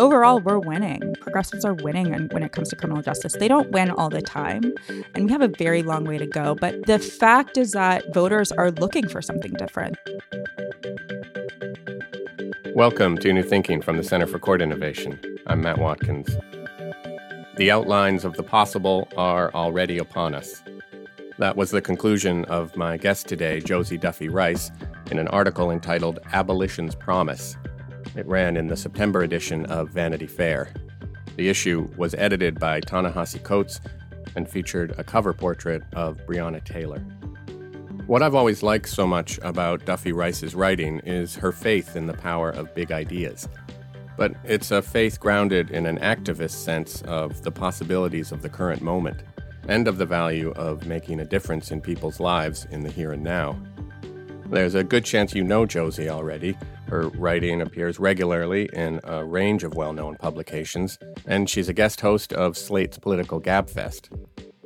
overall, we're winning. Progressives are winning and when it comes to criminal justice. They don't win all the time, and we have a very long way to go. But the fact is that voters are looking for something different. Welcome to New Thinking from the Center for Court Innovation. I'm Matt Watkins. The outlines of the possible are already upon us. That was the conclusion of my guest today, Josie Duffy Rice, in an article entitled Abolition's Promise it ran in the September edition of Vanity Fair. The issue was edited by Ta-Nehisi Coates and featured a cover portrait of Breonna Taylor. What I've always liked so much about Duffy Rice's writing is her faith in the power of big ideas. But it's a faith grounded in an activist sense of the possibilities of the current moment and of the value of making a difference in people's lives in the here and now. There's a good chance you know Josie already. Her writing appears regularly in a range of well known publications, and she's a guest host of Slate's Political Gabfest.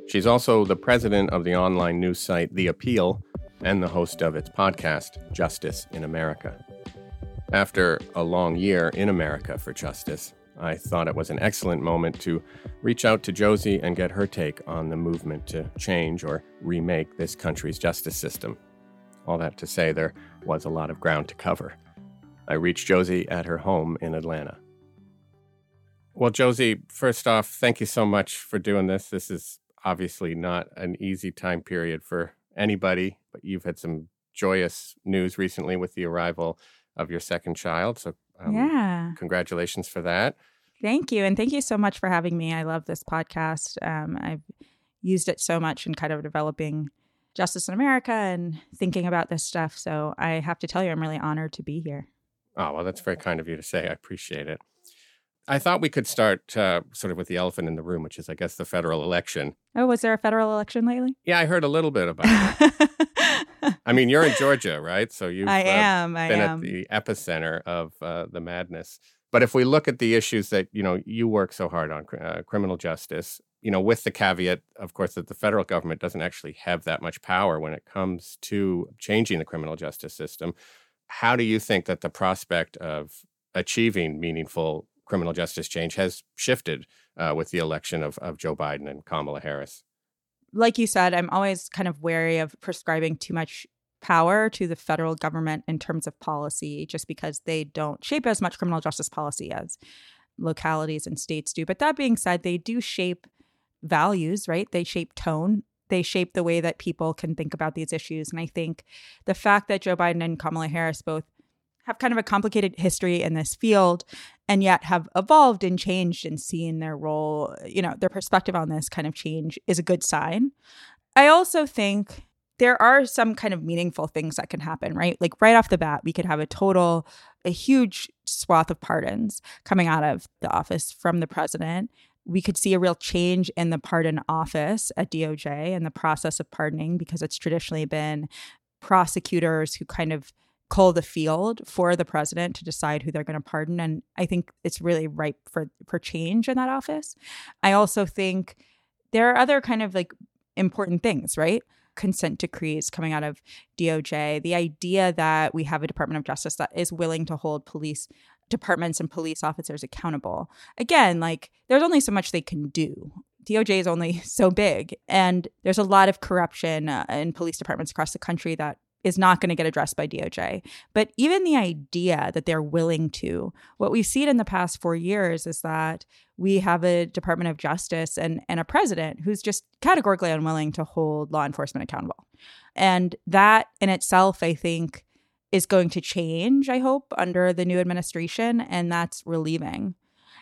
She's also the president of the online news site The Appeal and the host of its podcast, Justice in America. After a long year in America for justice, I thought it was an excellent moment to reach out to Josie and get her take on the movement to change or remake this country's justice system. All that to say, there was a lot of ground to cover. I reached Josie at her home in Atlanta. Well, Josie, first off, thank you so much for doing this. This is obviously not an easy time period for anybody, but you've had some joyous news recently with the arrival of your second child. So, um, yeah, congratulations for that. Thank you. And thank you so much for having me. I love this podcast. Um, I've used it so much in kind of developing Justice in America and thinking about this stuff. So I have to tell you, I'm really honored to be here. Oh, well, that's very kind of you to say. I appreciate it. I thought we could start uh, sort of with the elephant in the room, which is, I guess, the federal election. Oh, was there a federal election lately? Yeah, I heard a little bit about it. I mean, you're in Georgia, right? So you've I uh, am, uh, been am. at the epicenter of uh, the madness. But if we look at the issues that you know you work so hard on, uh, criminal justice, you know, with the caveat, of course, that the federal government doesn't actually have that much power when it comes to changing the criminal justice system. How do you think that the prospect of achieving meaningful criminal justice change has shifted uh, with the election of, of Joe Biden and Kamala Harris? Like you said, I'm always kind of wary of prescribing too much power to the federal government in terms of policy, just because they don't shape as much criminal justice policy as localities and states do. But that being said, they do shape values, right? They shape tone. They shape the way that people can think about these issues. And I think the fact that Joe Biden and Kamala Harris both have kind of a complicated history in this field and yet have evolved and changed and seen their role, you know, their perspective on this kind of change is a good sign. I also think there are some kind of meaningful things that can happen, right? Like right off the bat, we could have a total, a huge swath of pardons coming out of the office from the president we could see a real change in the pardon office at DOJ and the process of pardoning because it's traditionally been prosecutors who kind of cull the field for the president to decide who they're going to pardon and I think it's really ripe for for change in that office. I also think there are other kind of like important things, right? consent decrees coming out of DOJ, the idea that we have a Department of Justice that is willing to hold police departments and police officers accountable. Again, like there's only so much they can do. DOJ is only so big, and there's a lot of corruption uh, in police departments across the country that is not going to get addressed by DOJ. But even the idea that they're willing to, what we've seen in the past four years is that we have a Department of Justice and, and a president who's just categorically unwilling to hold law enforcement accountable. And that in itself, I think, is going to change, I hope, under the new administration. And that's relieving.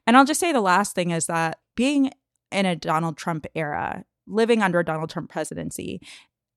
And I'll just say the last thing is that being in a Donald Trump era, living under a Donald Trump presidency,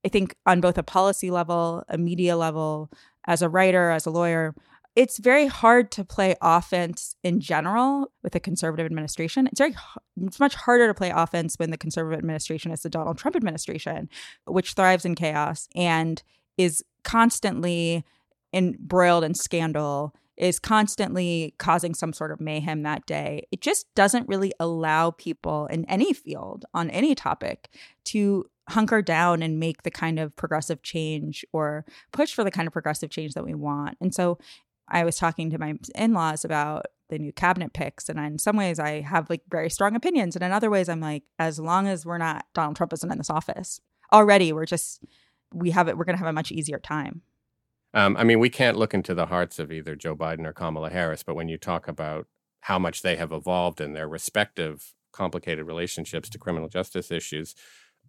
I think on both a policy level, a media level, as a writer, as a lawyer, it's very hard to play offense in general with a conservative administration. It's very it's much harder to play offense when the conservative administration is the Donald Trump administration, which thrives in chaos and is constantly embroiled in scandal is constantly causing some sort of mayhem that day. It just doesn't really allow people in any field on any topic to hunker down and make the kind of progressive change or push for the kind of progressive change that we want. And so I was talking to my in-laws about the new cabinet picks and in some ways I have like very strong opinions and in other ways I'm like as long as we're not Donald Trump isn't in this office. Already we're just we have it we're going to have a much easier time. Um, I mean, we can't look into the hearts of either Joe Biden or Kamala Harris, but when you talk about how much they have evolved in their respective complicated relationships to criminal justice issues,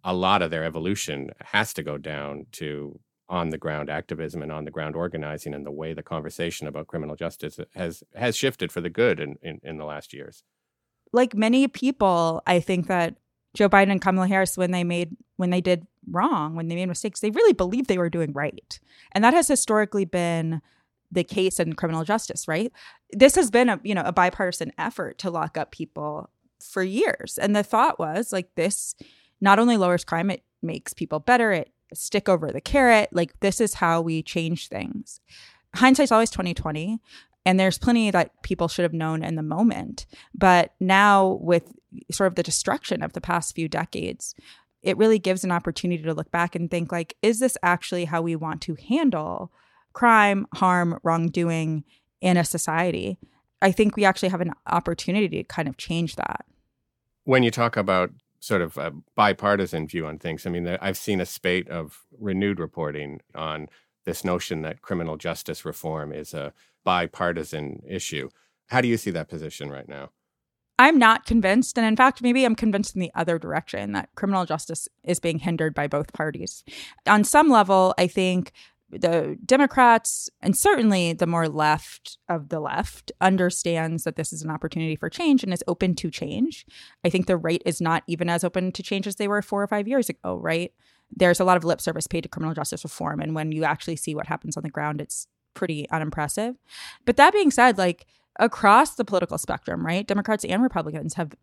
a lot of their evolution has to go down to on the ground activism and on the ground organizing and the way the conversation about criminal justice has has shifted for the good in, in, in the last years. Like many people, I think that Joe Biden and Kamala Harris, when they made when they did wrong, when they made mistakes, they really believed they were doing right. And that has historically been the case in criminal justice, right? This has been a you know a bipartisan effort to lock up people for years. And the thought was like this not only lowers crime, it makes people better, it stick over the carrot. Like this is how we change things. Hindsight's always 2020. And there's plenty that people should have known in the moment. But now, with sort of the destruction of the past few decades, it really gives an opportunity to look back and think like, is this actually how we want to handle crime, harm, wrongdoing in a society? I think we actually have an opportunity to kind of change that. When you talk about sort of a bipartisan view on things, I mean, I've seen a spate of renewed reporting on this notion that criminal justice reform is a bipartisan issue. How do you see that position right now? I'm not convinced. And in fact, maybe I'm convinced in the other direction that criminal justice is being hindered by both parties. On some level, I think the Democrats and certainly the more left of the left understands that this is an opportunity for change and is open to change. I think the right is not even as open to change as they were four or five years ago, right? There's a lot of lip service paid to criminal justice reform. And when you actually see what happens on the ground, it's pretty unimpressive. But that being said, like across the political spectrum, right? Democrats and Republicans have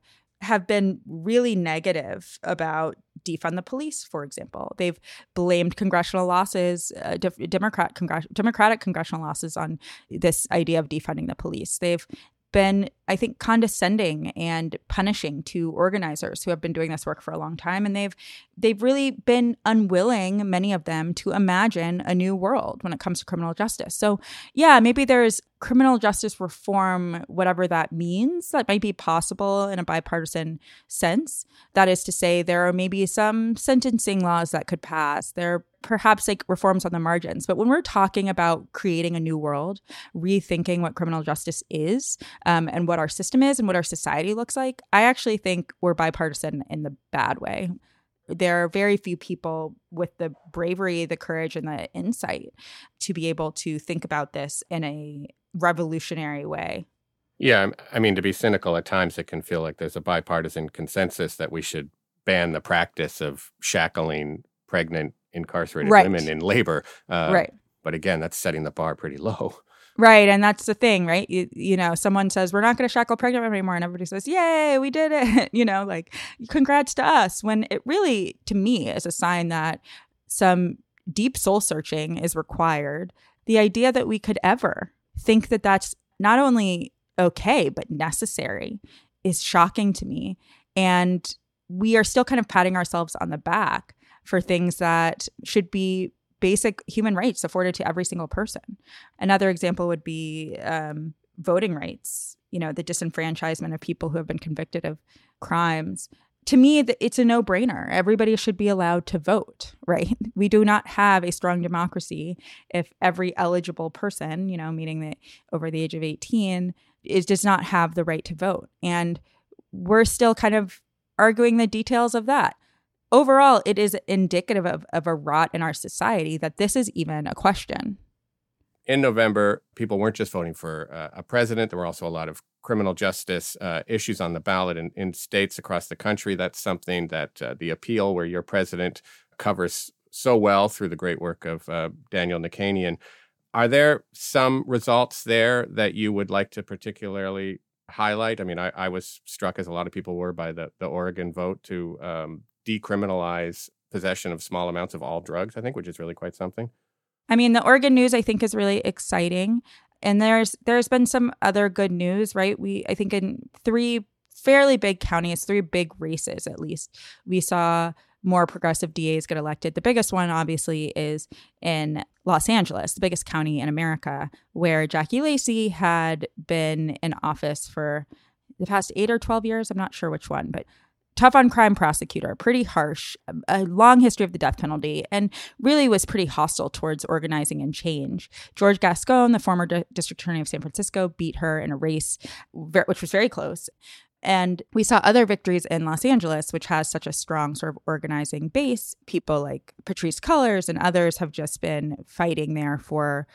have been really negative about defund the police, for example. They've blamed congressional losses, uh, Democrat congress- Democratic congressional losses on this idea of defunding the police. They've been, I think, condescending and punishing to organizers who have been doing this work for a long time, and they've they've really been unwilling, many of them, to imagine a new world when it comes to criminal justice. So, yeah, maybe there's criminal justice reform, whatever that means, that might be possible in a bipartisan sense. That is to say, there are maybe some sentencing laws that could pass. There are perhaps like reforms on the margins. But when we're talking about creating a new world, rethinking what criminal justice is um, and what our system is and what our society looks like, I actually think we're bipartisan in the bad way there are very few people with the bravery, the courage, and the insight to be able to think about this in a revolutionary way. Yeah, I mean, to be cynical, at times it can feel like there's a bipartisan consensus that we should ban the practice of shackling pregnant, incarcerated right. women in labor. Uh, right. But again, that's setting the bar pretty low. Right. And that's the thing, right? You, you know, someone says, we're not going to shackle pregnant women anymore. And everybody says, yay, we did it. you know, like, congrats to us. When it really, to me, is a sign that some deep soul searching is required. The idea that we could ever think that that's not only okay, but necessary is shocking to me. And we are still kind of patting ourselves on the back for things that should be basic human rights afforded to every single person. Another example would be um, voting rights, you know, the disenfranchisement of people who have been convicted of crimes. To me, it's a no brainer. Everybody should be allowed to vote, right? We do not have a strong democracy if every eligible person, you know, meaning that over the age of 18, is does not have the right to vote. And we're still kind of arguing the details of that overall, it is indicative of, of a rot in our society that this is even a question. In November, people weren't just voting for uh, a president. There were also a lot of criminal justice uh, issues on the ballot in, in, states across the country. That's something that uh, the appeal, where your president covers so well through the great work of uh, Daniel Nichanian. Are there some results there that you would like to particularly highlight? I mean, I, I, was struck, as a lot of people were, by the, the Oregon vote to um, decriminalize possession of small amounts of all drugs, I think, which is really quite something. I mean, the Oregon news I think is really exciting. And there's there's been some other good news, right? We I think in three fairly big counties, three big races at least, we saw more progressive DAs get elected. The biggest one, obviously, is in Los Angeles, the biggest county in America, where Jackie Lacey had been in office for the past eight or 12 years. I'm not sure which one, but tough on crime prosecutor, pretty harsh, a long history of the death penalty, and really was pretty hostile towards organizing and change. George Gascon, the former D- district attorney of San Francisco, beat her in a race, which was very close. And we saw other victories in Los Angeles, which has such a strong sort of organizing base. People like Patrisse Cullors and others have just been fighting there for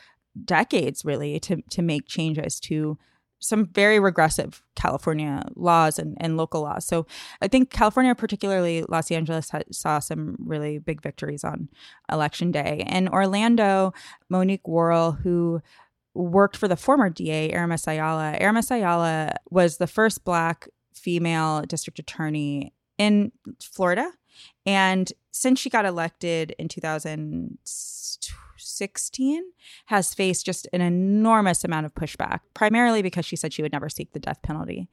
decades, really, to, to make changes to some very regressive California laws and, and local laws. So I think California, particularly Los Angeles, saw some really big victories on election day. And Orlando, Monique Worrell, who worked for the former DA, Aramis Ayala. Aramis Ayala was the first Black female district attorney in Florida. And since she got elected in 2016, has faced just an enormous amount of pushback, primarily because she said she would never seek the death penalty.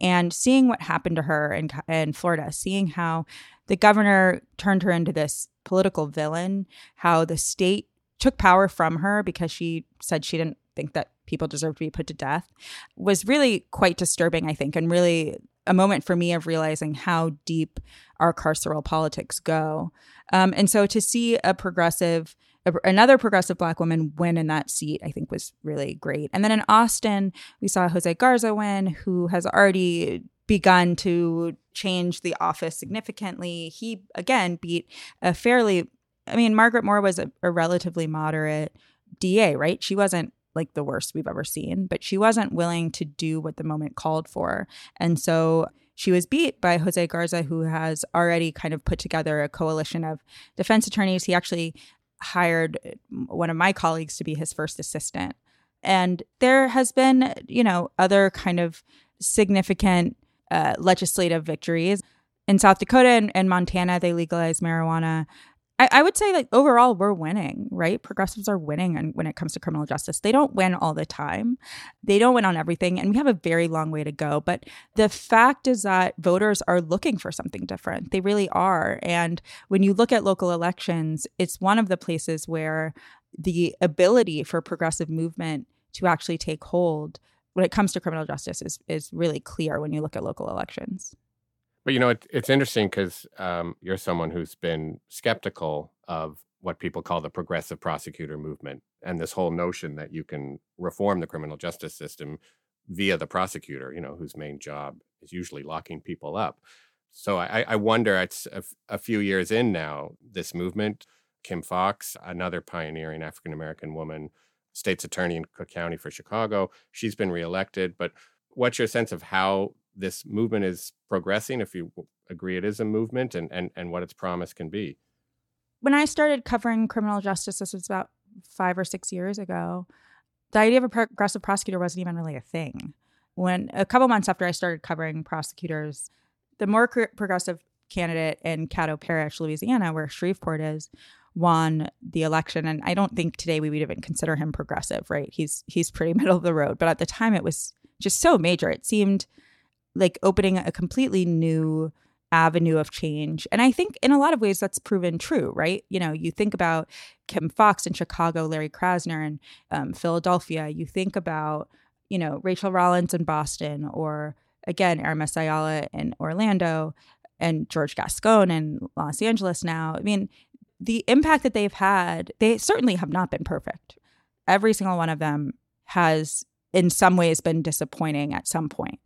And seeing what happened to her in, in Florida, seeing how the governor turned her into this political villain, how the state took power from her because she said she didn't think that people deserve to be put to death was really quite disturbing, I think, and really a moment for me of realizing how deep our carceral politics go. Um, and so to see a progressive, a, another progressive black woman win in that seat, I think was really great. And then in Austin, we saw Jose Garza win, who has already begun to change the office significantly. He again beat a fairly, I mean, Margaret Moore was a, a relatively moderate DA, right? She wasn't like the worst we've ever seen, but she wasn't willing to do what the moment called for. And so she was beat by Jose Garza, who has already kind of put together a coalition of defense attorneys. He actually hired one of my colleagues to be his first assistant. And there has been, you know, other kind of significant uh, legislative victories. In South Dakota and, and Montana, they legalized marijuana. I, I would say like overall we're winning, right? Progressives are winning and when it comes to criminal justice. They don't win all the time. They don't win on everything, and we have a very long way to go. But the fact is that voters are looking for something different. They really are. And when you look at local elections, it's one of the places where the ability for progressive movement to actually take hold when it comes to criminal justice is is really clear when you look at local elections. But you know, it, it's interesting because um, you're someone who's been skeptical of what people call the progressive prosecutor movement and this whole notion that you can reform the criminal justice system via the prosecutor, you know, whose main job is usually locking people up. So I, I wonder, it's a, a few years in now, this movement, Kim Foxx, another pioneering African American woman, state's attorney in Cook County for Chicago, she's been reelected. But what's your sense of how this movement is progressing, if you agree it is a movement, and, and, and what its promise can be. When I started covering criminal justice, this was about five or six years ago, the idea of a progressive prosecutor wasn't even really a thing. When a couple months after I started covering prosecutors, the more progressive candidate in Caddo Parish, Louisiana, where Shreveport is, won the election and I don't think today we would even consider him progressive, right? He's he's pretty middle of the road, but at the time it was just so major. It seemed like opening a completely new avenue of change. And I think in a lot of ways that's proven true, right? You know, you think about Kim Foxx in Chicago, Larry Krasner in um, Philadelphia, you think about, you know, Rachael Rollins in Boston, or again, Aramis Ayala in Orlando, and George Gascon in Los Angeles now. I mean, the impact that they've had, they certainly have not been perfect. Every single one of them has, in some ways, been disappointing at some point.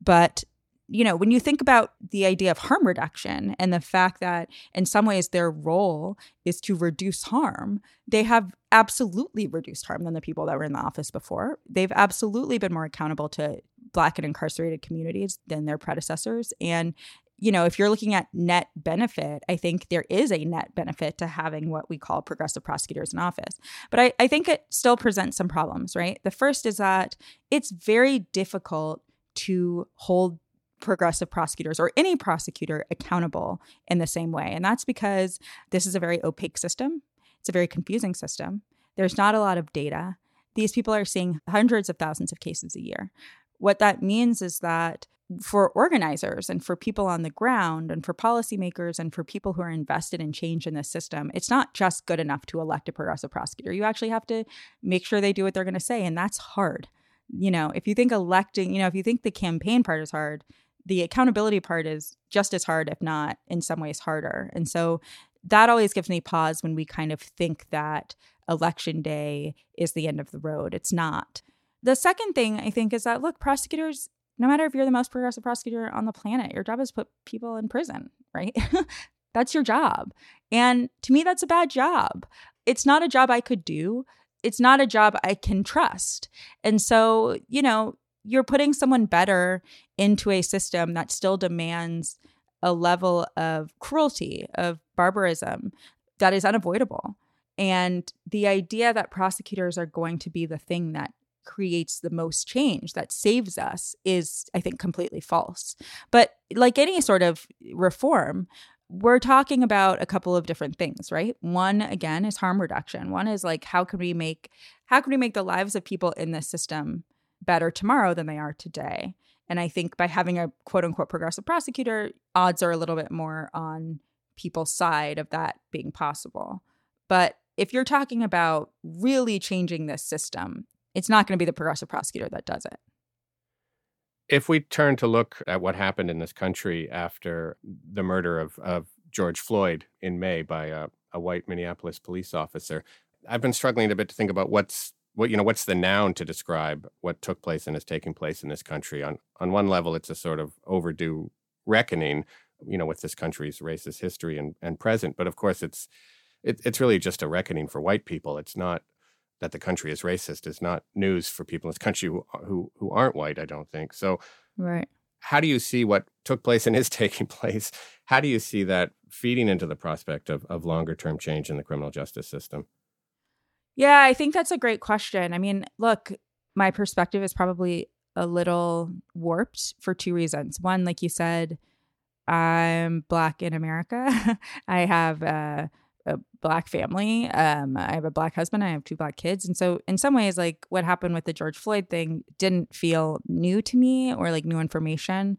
But you know, when you think about the idea of harm reduction and the fact that in some ways their role is to reduce harm, they have absolutely reduced harm than the people that were in the office before. They've absolutely been more accountable to Black and incarcerated communities than their predecessors. And, you know, if you're looking at net benefit, I think there is a net benefit to having what we call progressive prosecutors in office. But I, I think it still presents some problems, right? The first is that it's very difficult to hold progressive prosecutors or any prosecutor accountable in the same way. And that's because this is a very opaque system, it's a very confusing system. There's not a lot of data. These people are seeing hundreds of thousands of cases a year. What that means is that for organizers and for people on the ground and for policymakers and for people who are invested in change in the system, it's not just good enough to elect a progressive prosecutor. You actually have to make sure they do what they're going to say. And that's hard. You know, if you think electing, you know, if you think the campaign part is hard, the accountability part is just as hard, if not in some ways harder. And so that always gives me pause when we kind of think that election day is the end of the road. It's not. The second thing I think is that look, prosecutors no matter if you're the most progressive prosecutor on the planet, your job is put people in prison, right? that's your job. And to me, that's a bad job. It's not a job I could do. It's not a job I can trust. And so, you know, you're putting someone better into a system that still demands a level of cruelty, of barbarism that is unavoidable. And the idea that prosecutors are going to be the thing that creates the most change that saves us is i think completely false but like any sort of reform we're talking about a couple of different things right? One again is harm reduction. One is like how can we make how can we make the lives of people in this system better tomorrow than they are today? And i think by having a quote unquote progressive prosecutor odds are a little bit more on people's side of that being possible. But if you're talking about really changing this system it's not going to be the progressive prosecutor that does it. If we turn to look at what happened in this country after the murder of, of George Floyd in May by a, a white Minneapolis police officer, I've been struggling a bit to think about what's what you know what's the noun to describe what took place and is taking place in this country. On on one level, it's a sort of overdue reckoning, you know, with this country's racist history and, and present. But of course, it's it, it's really just a reckoning for white people. It's not that the country is racist is not news for people in this country who, who, who aren't white, I don't think. So, right. How do you see what took place and is taking place? How do you see that feeding into the prospect of, of longer term change in the criminal justice system? Yeah, I think that's a great question. I mean, look, my perspective is probably a little warped for two reasons. One, like you said, I'm black in America. I have uh, a black family. Um, I have a black husband. I have two black kids, and so in some ways, like what happened with the George Floyd thing didn't feel new to me or like new information.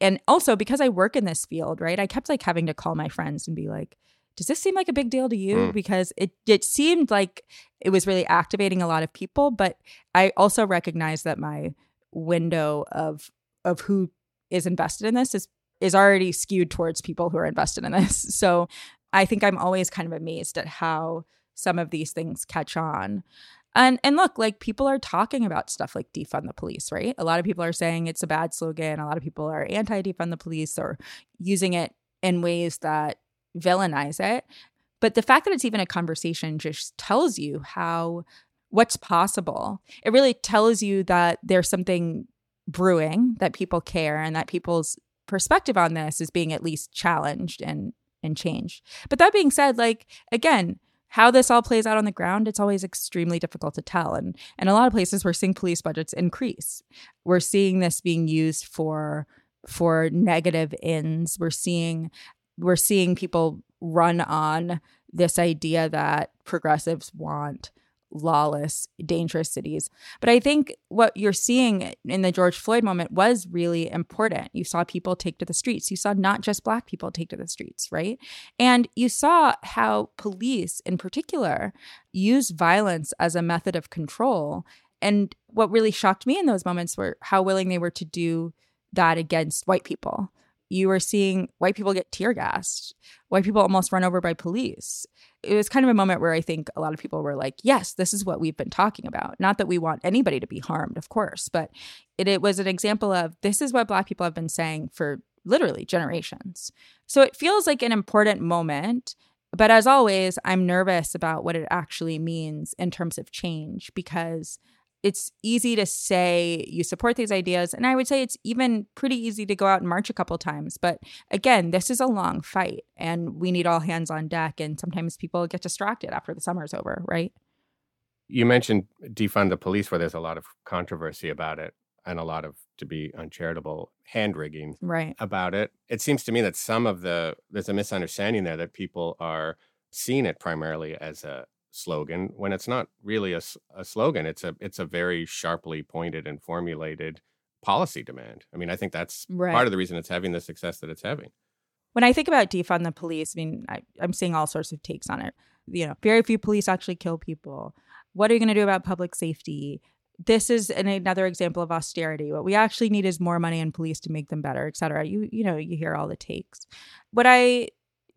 And also because I work in this field, right? I kept like having to call my friends and be like, "Does this seem like a big deal to you?" Mm. Because it it seemed like it was really activating a lot of people, but I also recognize that my window of of who is invested in this is is already skewed towards people who are invested in this. So I think I'm always kind of amazed at how some of these things catch on. And and look, like people are talking about stuff like defund the police, right? A lot of people are saying it's a bad slogan. A lot of people are anti defund the police or using it in ways that villainize it. But the fact that it's even a conversation just tells you how what's possible. It really tells you that there's something brewing, that people care, and that people's perspective on this is being at least challenged and and changed. But that being said, like again, how this all plays out on the ground, it's always extremely difficult to tell. And in a lot of places we're seeing police budgets increase. We're seeing this being used for for negative ends. We're seeing we're seeing people run on this idea that progressives want lawless, dangerous cities. But I think what you're seeing in the George Floyd moment was really important. You saw people take to the streets. You saw not just Black people take to the streets, right? And you saw how police, in particular, use violence as a method of control. And what really shocked me in those moments were how willing they were to do that against white people you were seeing white people get tear gassed, white people almost run over by police. It was kind of a moment where I think a lot of people were like, yes, this is what we've been talking about. Not that we want anybody to be harmed, of course, but it, it was an example of this is what Black people have been saying for literally generations. So it feels like an important moment. But as always, I'm nervous about what it actually means in terms of change because it's easy to say you support these ideas. And I would say it's even pretty easy to go out and march a couple times. But again, this is a long fight and we need all hands on deck. And sometimes people get distracted after the summer's over, right? You mentioned defund the police, where there's a lot of controversy about it and a lot of, to be uncharitable, hand rigging right. about it. It seems to me that some of the, there's a misunderstanding there that people are seeing it primarily as a slogan when it's not really a, a slogan. It's a it's a very sharply pointed and formulated policy demand. I mean, I think that's Right. part of the reason it's having the success that it's having. when I think about defund the police, I mean, I, I'm seeing all sorts of takes on it. You know, very few police actually kill people. What are you going to do about public safety? This is an, another example of austerity. What we actually need is more money in police to make them better, et cetera. You, you know, you hear all the takes. What I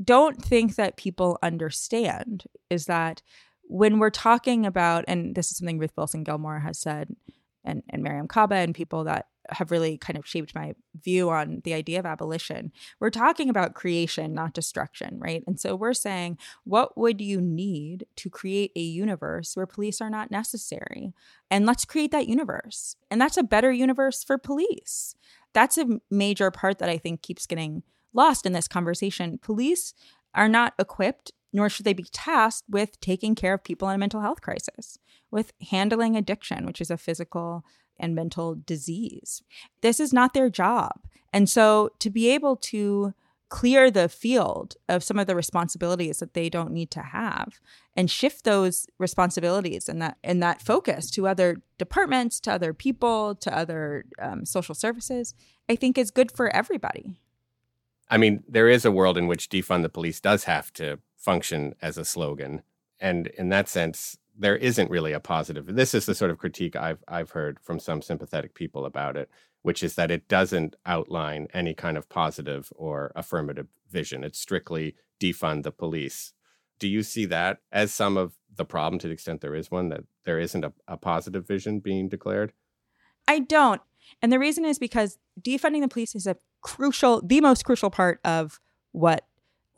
don't think that people understand is that when we're talking about, and this is something Ruth Wilson Gilmore has said, and, and Mariame Kaba and people that have really kind of shaped my view on the idea of abolition, we're talking about creation, not destruction, right? And so we're saying, what would you need to create a universe where police are not necessary? And let's create that universe. And that's a better universe for police. That's a major part that I think keeps getting lost in this conversation. Police are not equipped, nor should they be tasked with taking care of people in a mental health crisis, with handling addiction, which is a physical and mental disease. This is not their job. And so to be able to clear the field of some of the responsibilities that they don't need to have and shift those responsibilities and that and that focus to other departments to other people to other um, social services i think is good for everybody I mean, there is a world in which defund the police does have to function as a slogan. And in that sense, there isn't really a positive. This is the sort of critique I've I've heard from some sympathetic people about it, which is that it doesn't outline any kind of positive or affirmative vision. It's strictly defund the police. Do you see that as some of the problem to the extent there is one that there isn't a, a positive vision being declared? I don't. And the reason is because defunding the police is a crucial, the most crucial part of what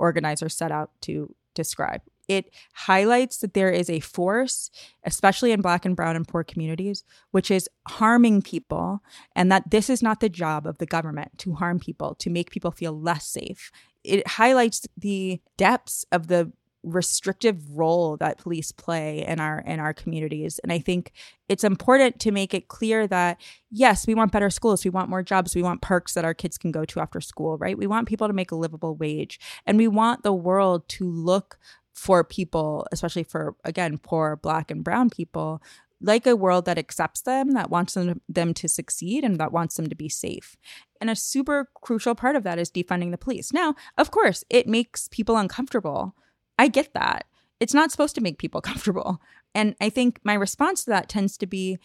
organizers set out to describe. It highlights that there is a force, especially in Black and Brown and poor communities, which is harming people, and that this is not the job of the government to harm people, to make people feel less safe. It highlights the depths of the restrictive role that police play in our in our communities. And i think it's important to make it clear that yes we want better schools we want more jobs we want parks that our kids can go to after school right? We want people to make a livable wage. And we want the world to look for people especially for again poor black and brown people like a world that accepts them that wants them, them to succeed and that wants them to be safe. And a super crucial part of that is defunding the police. Now of course it makes people uncomfortable I get that. It's not supposed to make people comfortable. And I think my response to that tends to be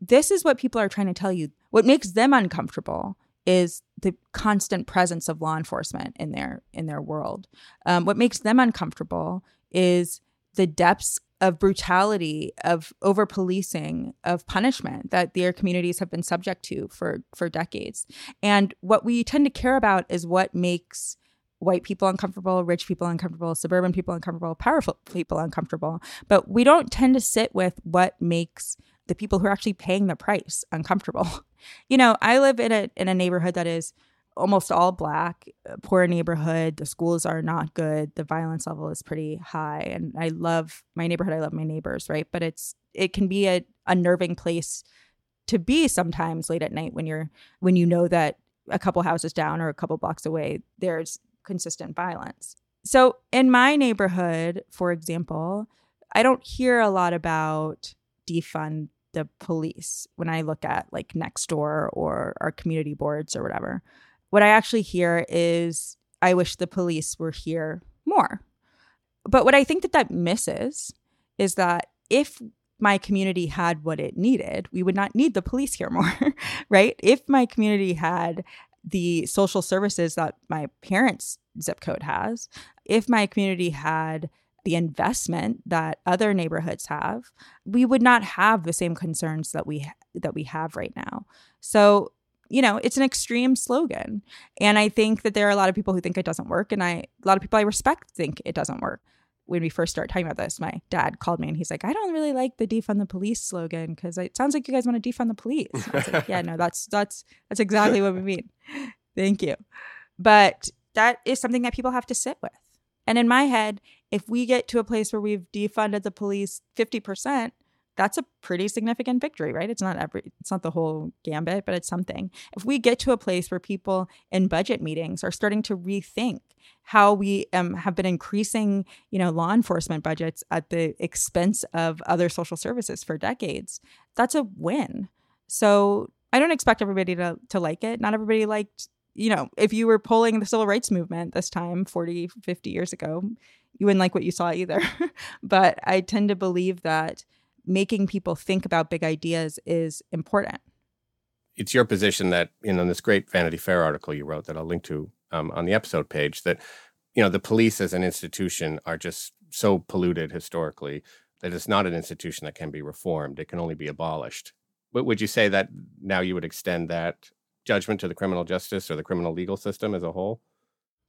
this is what people are trying to tell you. What makes them uncomfortable is the constant presence of law enforcement in their in their world. Um, what makes them uncomfortable is the depths of brutality, of over policing, of punishment that their communities have been subject to for for decades. And what we tend to care about is what makes white people uncomfortable, rich people uncomfortable, suburban people uncomfortable, powerful people uncomfortable. But we don't tend to sit with what makes the people who are actually paying the price uncomfortable. You know, I live in a in a neighborhood that is almost all black, poor neighborhood. The schools are not good. The violence level is pretty high. And I love my neighborhood. I love my neighbors, right? But it's it can be a unnerving place to be sometimes late at night when you're when you know that a couple houses down or a couple blocks away there's consistent violence. So, in my neighborhood, for example, I don't hear a lot about defund the police when I look at like next door or our community boards or whatever. What I actually hear is, I wish the police were here more. But what I think that that misses is that if my community had what it needed, we would not need the police here more, right? If my community had the social services that my parents' zip code has, if my community had the investment that other neighborhoods have, we would not have the same concerns that we that we have right now. So, you know, it's an extreme slogan, and I think that there are a lot of people who think it doesn't work, and I a lot of people I respect think it doesn't work. When we first started talking about this, my dad called me and he's like, "I don't really like the defund the police slogan because it sounds like you guys want to defund the police." I was like, "Yeah, no, that's that's that's exactly what we mean." Thank you. But that is something that people have to sit with. And in my head, if we get to a place where we've defunded the police 50%, that's a pretty significant victory, right? It's not every it's not the whole gambit, but it's something. If we get to a place where people in budget meetings are starting to rethink how we um, have been increasing, you know, law enforcement budgets at the expense of other social services for decades, that's a win. So I don't expect everybody to to like it. Not everybody liked, you know, if you were polling the civil rights movement this time 40, 50 years ago, you wouldn't like what you saw either. but I tend to believe that making people think about big ideas is important. It's your position that, you know, in this great Vanity Fair article you wrote that I'll link to um, on the episode page, that, you know, the police as an institution are just so polluted historically that it's not an institution that can be reformed. It can only be abolished. But would you say that now you would extend that judgment to the criminal justice or the criminal legal system as a whole?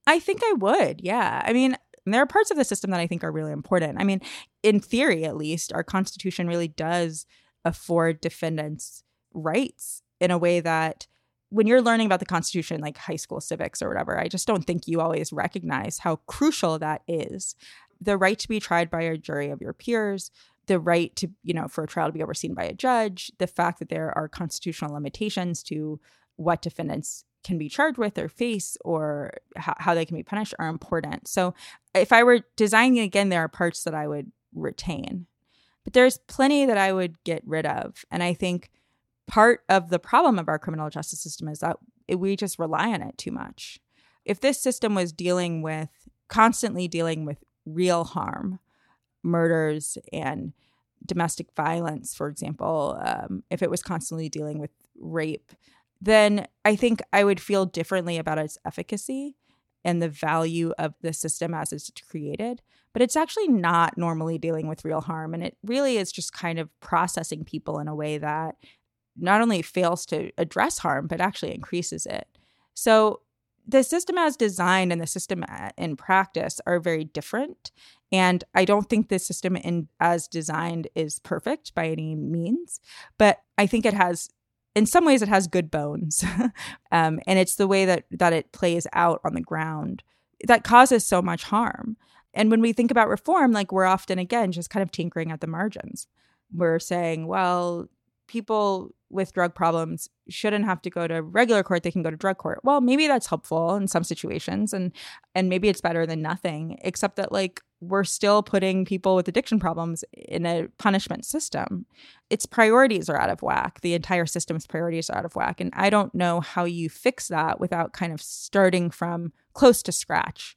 I think I would. Yeah. I mean, there are parts of the system that I think are really important. I mean, in theory, at least, our Constitution really does afford defendants rights in a way that when you're learning about the Constitution, like high school civics or whatever, I just don't think you always recognize how crucial that is. The right to be tried by a jury of your peers, the right to, you know, for a trial to be overseen by a judge, the fact that there are constitutional limitations to what defendants can be charged with or face or how, how they can be punished are important. So if I were designing again, there are parts that I would retain, but there's plenty that I would get rid of. And I think part of the problem of our criminal justice system is that we just rely on it too much. If this system was dealing with constantly dealing with real harm, murders and domestic violence, for example, um, if it was constantly dealing with rape, then I think I would feel differently about its efficacy and the value of the system as it's created. But it's actually not normally dealing with real harm. And it really is just kind of processing people in a way that not only fails to address harm, but actually increases it. So the system as designed and the system in practice are very different. And I don't think the system in as designed is perfect by any means, but I think it has in some ways it has good bones um, and it's the way that that it plays out on the ground that causes so much harm. And when we think about reform like we're often again just kind of tinkering at the margins. We're saying well people with drug problems shouldn't have to go to regular court they can go to drug court well maybe that's helpful in some situations and and maybe it's better than nothing except that like we're still putting people with addiction problems in a punishment system. Its priorities are out of whack. The entire system's priorities are out of whack. And I don't know how you fix that without kind of starting from close to scratch.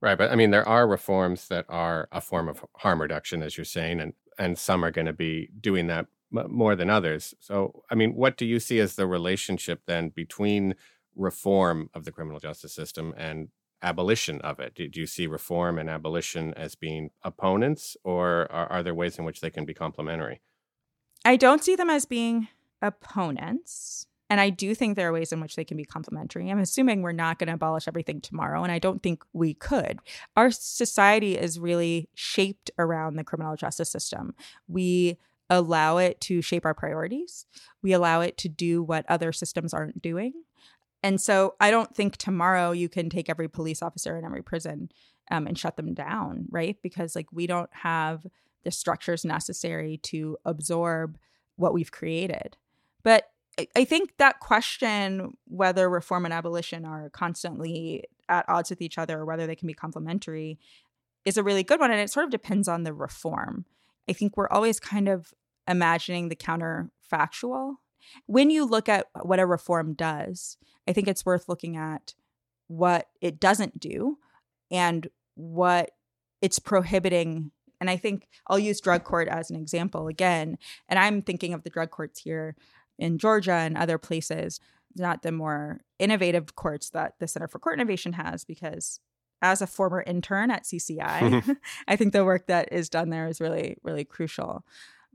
Right. But I mean, there are reforms that are a form of harm reduction, as you're saying, and, and some are going to be doing that more than others. So, I mean, what do you see as the relationship then between reform of the criminal justice system and abolition of it? Do, you see reform and abolition as being opponents, or are, are there ways in which they can be complementary? I don't see them as being opponents. And I do think there are ways in which they can be complementary. I'm assuming we're not going to abolish everything tomorrow, and I don't think we could. Our society is really shaped around the criminal justice system. We allow it to shape our priorities, we allow it to do what other systems aren't doing. And so I don't think tomorrow you can take every police officer in every prison um, and shut them down, right? Because like we don't have the structures necessary to absorb what we've created. But I think that question, whether reform and abolition are constantly at odds with each other or whether they can be complementary, is a really good one. And it sort of depends on the reform. I think we're always kind of imagining the counterfactual when you look at what a reform does, I think it's worth looking at what it doesn't do and what it's prohibiting. And I think I'll use drug court as an example again. And I'm thinking of the drug courts here in Georgia and other places, not the more innovative courts that the Center for Court Innovation has, because as a former intern at CCI, I think the work that is done there is really, really crucial.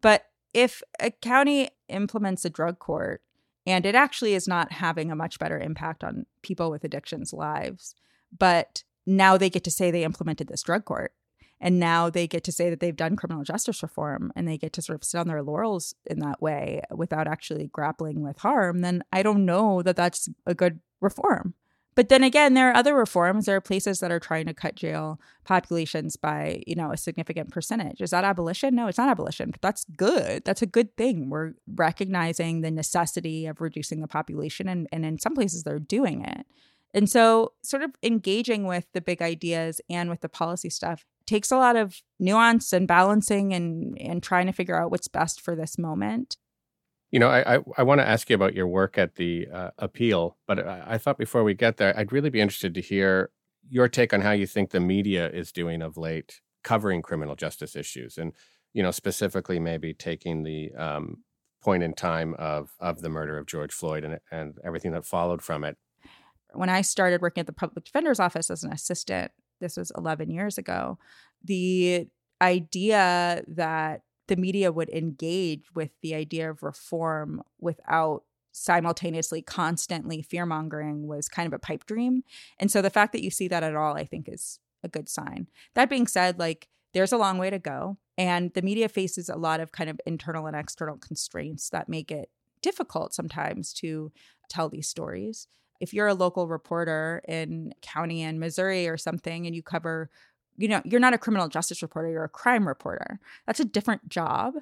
But if a county implements a drug court and it actually is not having a much better impact on people with addictions' lives, but now they get to say they implemented this drug court. And now they get to say that they've done criminal justice reform and they get to sort of sit on their laurels in that way without actually grappling with harm, then I don't know that that's a good reform. But then again, there are other reforms. There are places that are trying to cut jail populations by, you know, a significant percentage. Is that abolition? No, it's not abolition. But that's good. That's a good thing. We're recognizing the necessity of reducing the population, and, and in some places they're doing it. And so, sort of engaging with the big ideas and with the policy stuff takes a lot of nuance and balancing and and trying to figure out what's best for this moment. You know, I I, I want to ask you about your work at the uh, appeal, but I, I thought before we get there, I'd really be interested to hear your take on how you think the media is doing of late covering criminal justice issues, and you know, specifically maybe taking the um, point in time of of the murder of George Floyd and and everything that followed from it. When I started working at the public defender's office as an assistant, this was 11 years ago, the idea that the media would engage with the idea of reform without simultaneously constantly fear mongering was kind of a pipe dream. And so the fact that you see that at all, I think, is a good sign. That being said, like there's a long way to go. And the media faces a lot of kind of internal and external constraints that make it difficult sometimes to tell these stories. If you're a local reporter in county in Missouri or something and you cover, you know, you're not a criminal justice reporter, you're a crime reporter. That's a different job.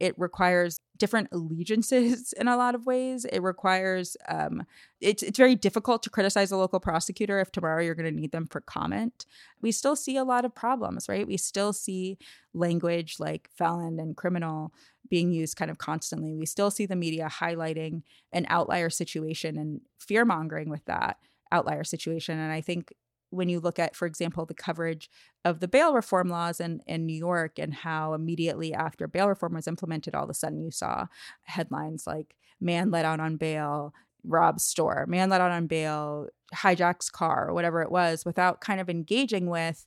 It requires different allegiances in a lot of ways. It requires um, it's it's very difficult to criticize a local prosecutor if tomorrow you're going to need them for comment. We still see a lot of problems, right? We still see language like felon and criminal being used kind of constantly. We still see the media highlighting an outlier situation and fear mongering with that outlier situation. And I think when you look at, for example, the coverage of the bail reform laws in, in New York and how immediately after bail reform was implemented, all of a sudden you saw headlines like man let out on bail, robs store, man let out on bail, hijacks car, or whatever it was, without kind of engaging with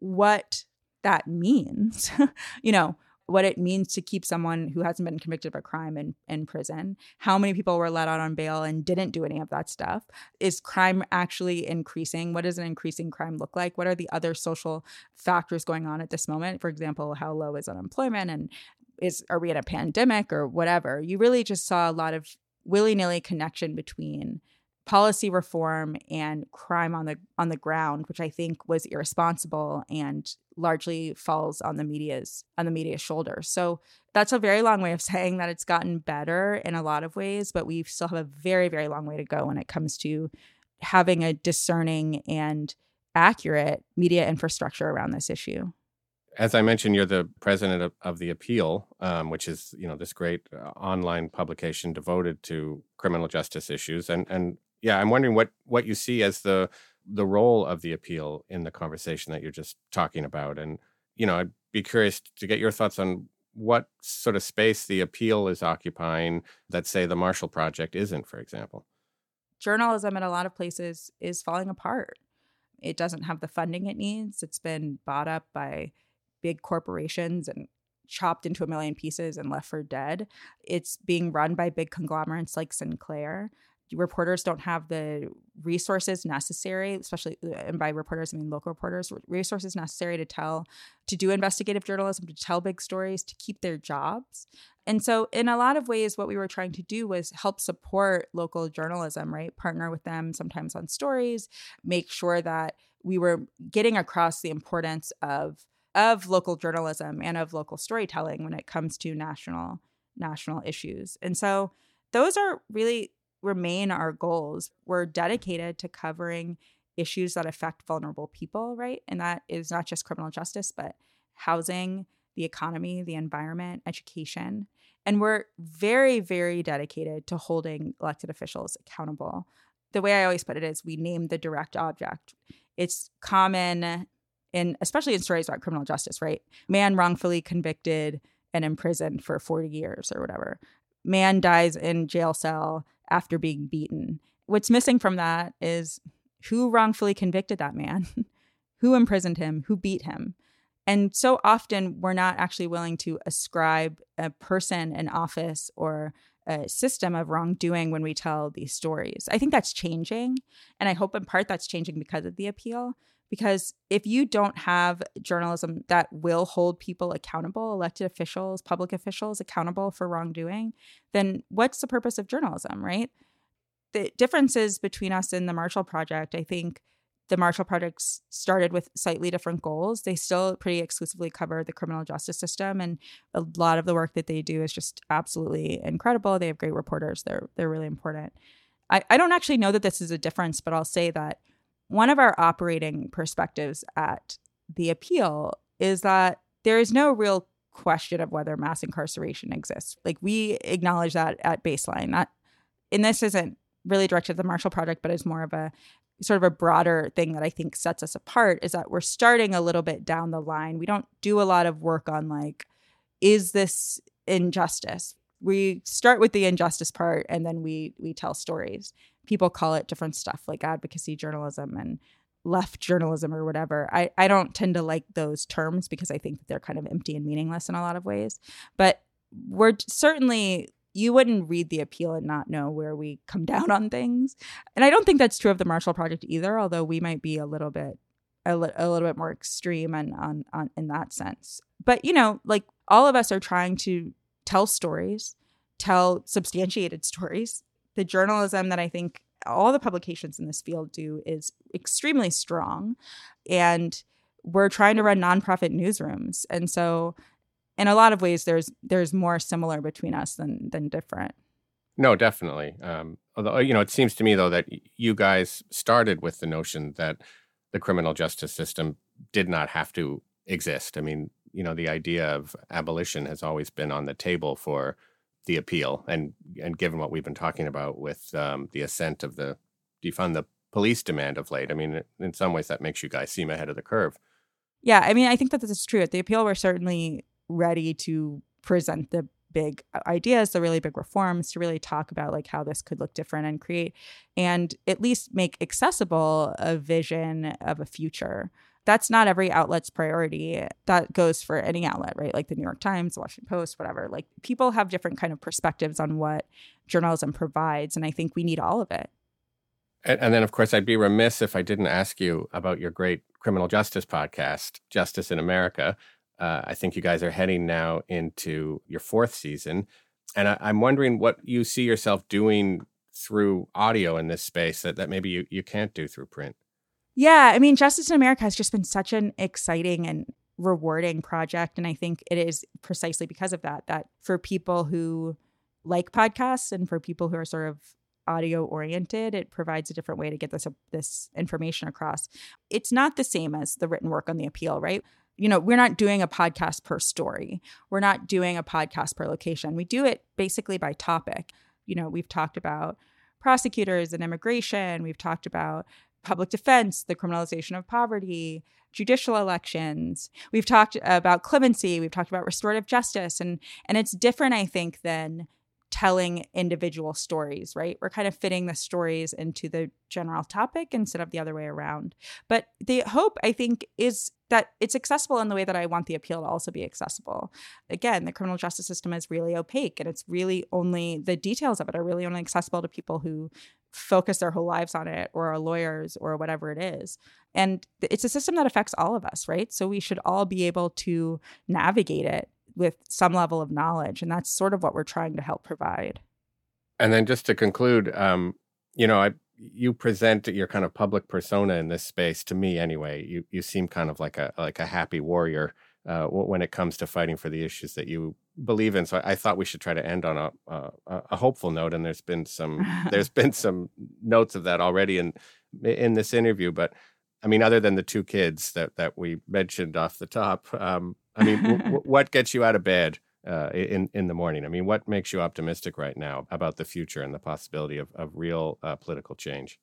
what that means. you know, what it means to keep someone who hasn't been convicted of a crime in, in prison, how many people were let out on bail and didn't do any of that stuff. Is crime actually increasing? What does an increasing crime look like? What are the other social factors going on at this moment? For example, how low is unemployment and is are we in a pandemic or whatever? You really just saw a lot of willy-nilly connection between policy reform and crime on the on the ground, which I think was irresponsible and largely falls on the media's on the media's shoulders. So that's a very long way of saying that it's gotten better in a lot of ways, but we still have a very very long way to go when it comes to having a discerning and accurate media infrastructure around this issue. As I mentioned, you're the president of, of the Appeal, um, which is you know this great uh, online publication devoted to criminal justice issues, and and yeah, I'm wondering what what you see as the the role of the appeal in the conversation that you're just talking about, and you know, I'd be curious to get your thoughts on what sort of space the appeal is occupying that say the Marshall Project isn't, for example. Journalism in a lot of places is falling apart. It doesn't have the funding it needs. It's been bought up by big corporations and chopped into a million pieces and left for dead. It's being run by big conglomerates like Sinclair reporters don't have the resources necessary especially uh, and by reporters i mean local reporters resources necessary to tell to do investigative journalism to tell big stories to keep their jobs. And so in a lot of ways what we were trying to do was help support local journalism right? Partner with them sometimes on stories make sure that we were getting across the importance of of local journalism and of local storytelling when it comes to national national issues. And so those are really remain our goals. We're dedicated to covering issues that affect vulnerable people, right? And that is not just criminal justice, but housing, the economy, the environment, education. And we're very, very dedicated to holding elected officials accountable. The way I always put it is we name the direct object. It's common in especially in stories about criminal justice, right? Man wrongfully convicted and imprisoned for 40 years or whatever. Man dies in jail cell after being beaten. What's missing from that is who wrongfully convicted that man, who imprisoned him, who beat him. And so often we're not actually willing to ascribe a person, an office, or a system of wrongdoing when we tell these stories. I think that's changing. And I hope in part that's changing because of the appeal. Because if you don't have journalism that will hold people accountable, elected officials, public officials accountable for wrongdoing, then what's the purpose of journalism, right? The differences between us and the Marshall Project, I think the Marshall Project started with slightly different goals. They still pretty exclusively cover the criminal justice system, and a lot of the work that they do is just absolutely incredible. They have great reporters. They're they're really important. I, I don't actually know that this is a difference, but I'll say that one of our operating perspectives at the appeal is that there is no real question of whether mass incarceration exists. Like we acknowledge that at baseline. That and this isn't really directed at the Marshall Project, but is more of a sort of a broader thing that I think sets us apart is that we're starting a little bit down the line. We don't do a lot of work on like, is this injustice? We start with the injustice part and then we we tell stories. People call it different stuff like advocacy journalism and left journalism or whatever. I, I don't tend to like those terms because I think that they're kind of empty and meaningless in a lot of ways. But we're certainly you wouldn't read the appeal and not know where we come down on things. And I don't think that's true of the Marshall Project either, although we might be a little bit a, li- a little bit more extreme and on, on in that sense. But you know, like all of us are trying to tell stories, tell substantiated stories. The journalism that I think all the publications in this field do is extremely strong. And we're trying to run nonprofit newsrooms. And so in a lot of ways there's there's more similar between us than than different. No, definitely. Um, although you know, it seems to me though that you guys started with the notion that the criminal justice system did not have to exist. I mean, you know, the idea of abolition has always been on the table for the appeal, and and given what we've been talking about with um, the ascent of the defund the police demand of late, I mean, in some ways that makes you guys seem ahead of the curve. Yeah, I mean, I think that this is true. At the appeal, we're certainly ready to present the big ideas, the really big reforms, to really talk about like how this could look different and create and at least make accessible a vision of a future that's not every outlet's priority. That goes for any outlet, right? Like the New York Times, the Washington Post, whatever. Like people have different kind of perspectives on what journalism provides, and I think we need all of it. And, and then, of course, I'd be remiss if I didn't ask you about your great criminal justice podcast, Justice in America. Uh, I think you guys are heading now into your fourth season, and I, I'm wondering what you see yourself doing through audio in this space that, that maybe you, you can't do through print. Yeah, I mean, Justice in America has just been such an exciting and rewarding project. And I think it is precisely because of that, that for people who like podcasts and for people who are sort of audio oriented, it provides a different way to get this this information across. It's not the same as the written work on the appeal, right? You know, we're not doing a podcast per story. We're not doing a podcast per location. We do it basically by topic. You know, we've talked about prosecutors and immigration. We've talked about public defense, the criminalization of poverty, judicial elections. We've talked about clemency, we've talked about restorative justice and and it's different I think than telling individual stories, right? We're kind of fitting the stories into the general topic instead of the other way around. But the hope, I think, is that it's accessible in the way that I want the appeal to also be accessible. Again, the criminal justice system is really opaque and it's really only the details of it are really only accessible to people who focus their whole lives on it or are lawyers or whatever it is. And it's a system that affects all of us, right? So we should all be able to navigate it with some level of knowledge. And that's sort of what we're trying to help provide. And then just to conclude, um, you know, I, you present your kind of public persona in this space to me anyway. You you seem kind of like a like a happy warrior uh, when it comes to fighting for the issues that you believe in. So I, thought we should try to end on a, a, a hopeful note. And there's been some there's been some notes of that already in in this interview. But I mean, other than the two kids that that we mentioned off the top, um, I mean, w- what gets you out of bed uh, in in the morning? I mean, what makes you optimistic right now about the future and the possibility of of real uh, political change?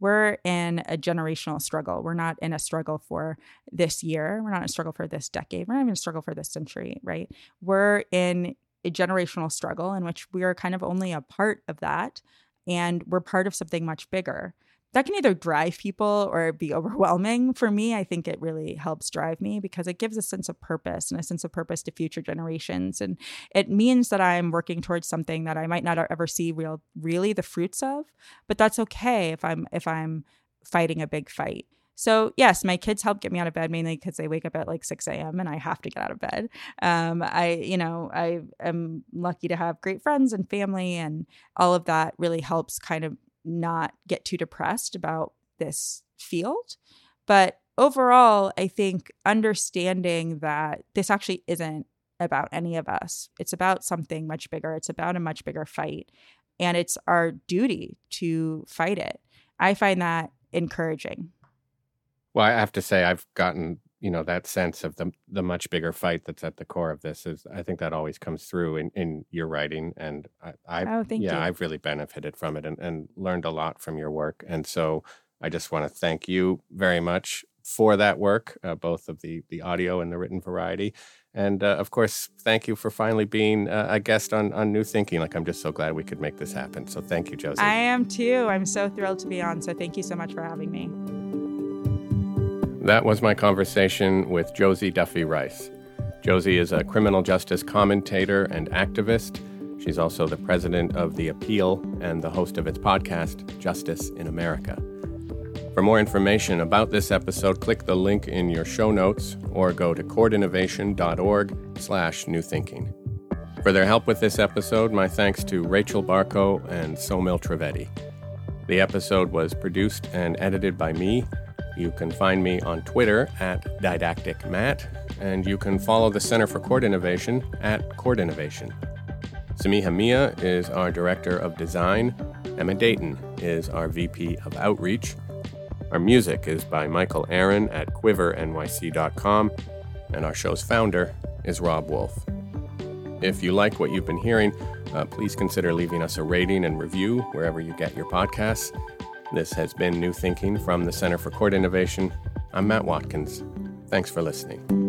We're in a generational struggle. We're not in a struggle for this year. We're not in a struggle for this decade. We're not even a struggle for this century, right? We're in a generational struggle in which we are kind of only a part of that. And we're part of something much bigger that can either drive people or be overwhelming. For me, I think it really helps drive me because it gives a sense of purpose and a sense of purpose to future generations. And it means that I'm working towards something that I might not ever see real really the fruits of, but that's okay if I'm if I'm fighting a big fight. So yes, my kids help get me out of bed mainly because they wake up at like 6 a.m. and I have to get out of bed. Um, I, you know, I am lucky to have great friends and family, and all of that really helps kind of not get too depressed about this field. But overall, I think understanding that this actually isn't about any of us, it's about something much bigger, it's about a much bigger fight. And it's our duty to fight it. I find that encouraging. Well, I have to say, I've gotten you know that sense of the the much bigger fight that's at the core of this is I think that always comes through in, in your writing and I, I oh, thank yeah you. I've really benefited from it and, and learned a lot from your work and so I just want to thank you very much for that work uh, both of the the audio and the written variety and uh, of course thank you for finally being uh, a guest on on New Thinking like I'm just so glad we could make this happen so thank you Josie I am too I'm so thrilled to be on so thank you so much for having me. That was my conversation with Josie Duffy Rice. Josie is a criminal justice commentator and activist. She's also the president of The Appeal and the host of its podcast, Justice in America. For more information about this episode, click the link in your show notes or go to courtinnovation.org slash newthinking. For their help with this episode, my thanks to Rachel Barco and Somil Trivedi. The episode was produced and edited by me, you can find me on Twitter at DidacticMatt, and you can follow the Center for Court Innovation at Court Innovation. Samiha Meah is our Director of Design. Emma Dayton is our VP of Outreach. Our music is by Michael Aaron at quivernyc.com, and our show's founder is Rob Wolf. If you like what you've been hearing, uh, please consider leaving us a rating and review wherever you get your podcasts. This has been New Thinking from the Center for Court Innovation. I'm Matt Watkins. Thanks for listening.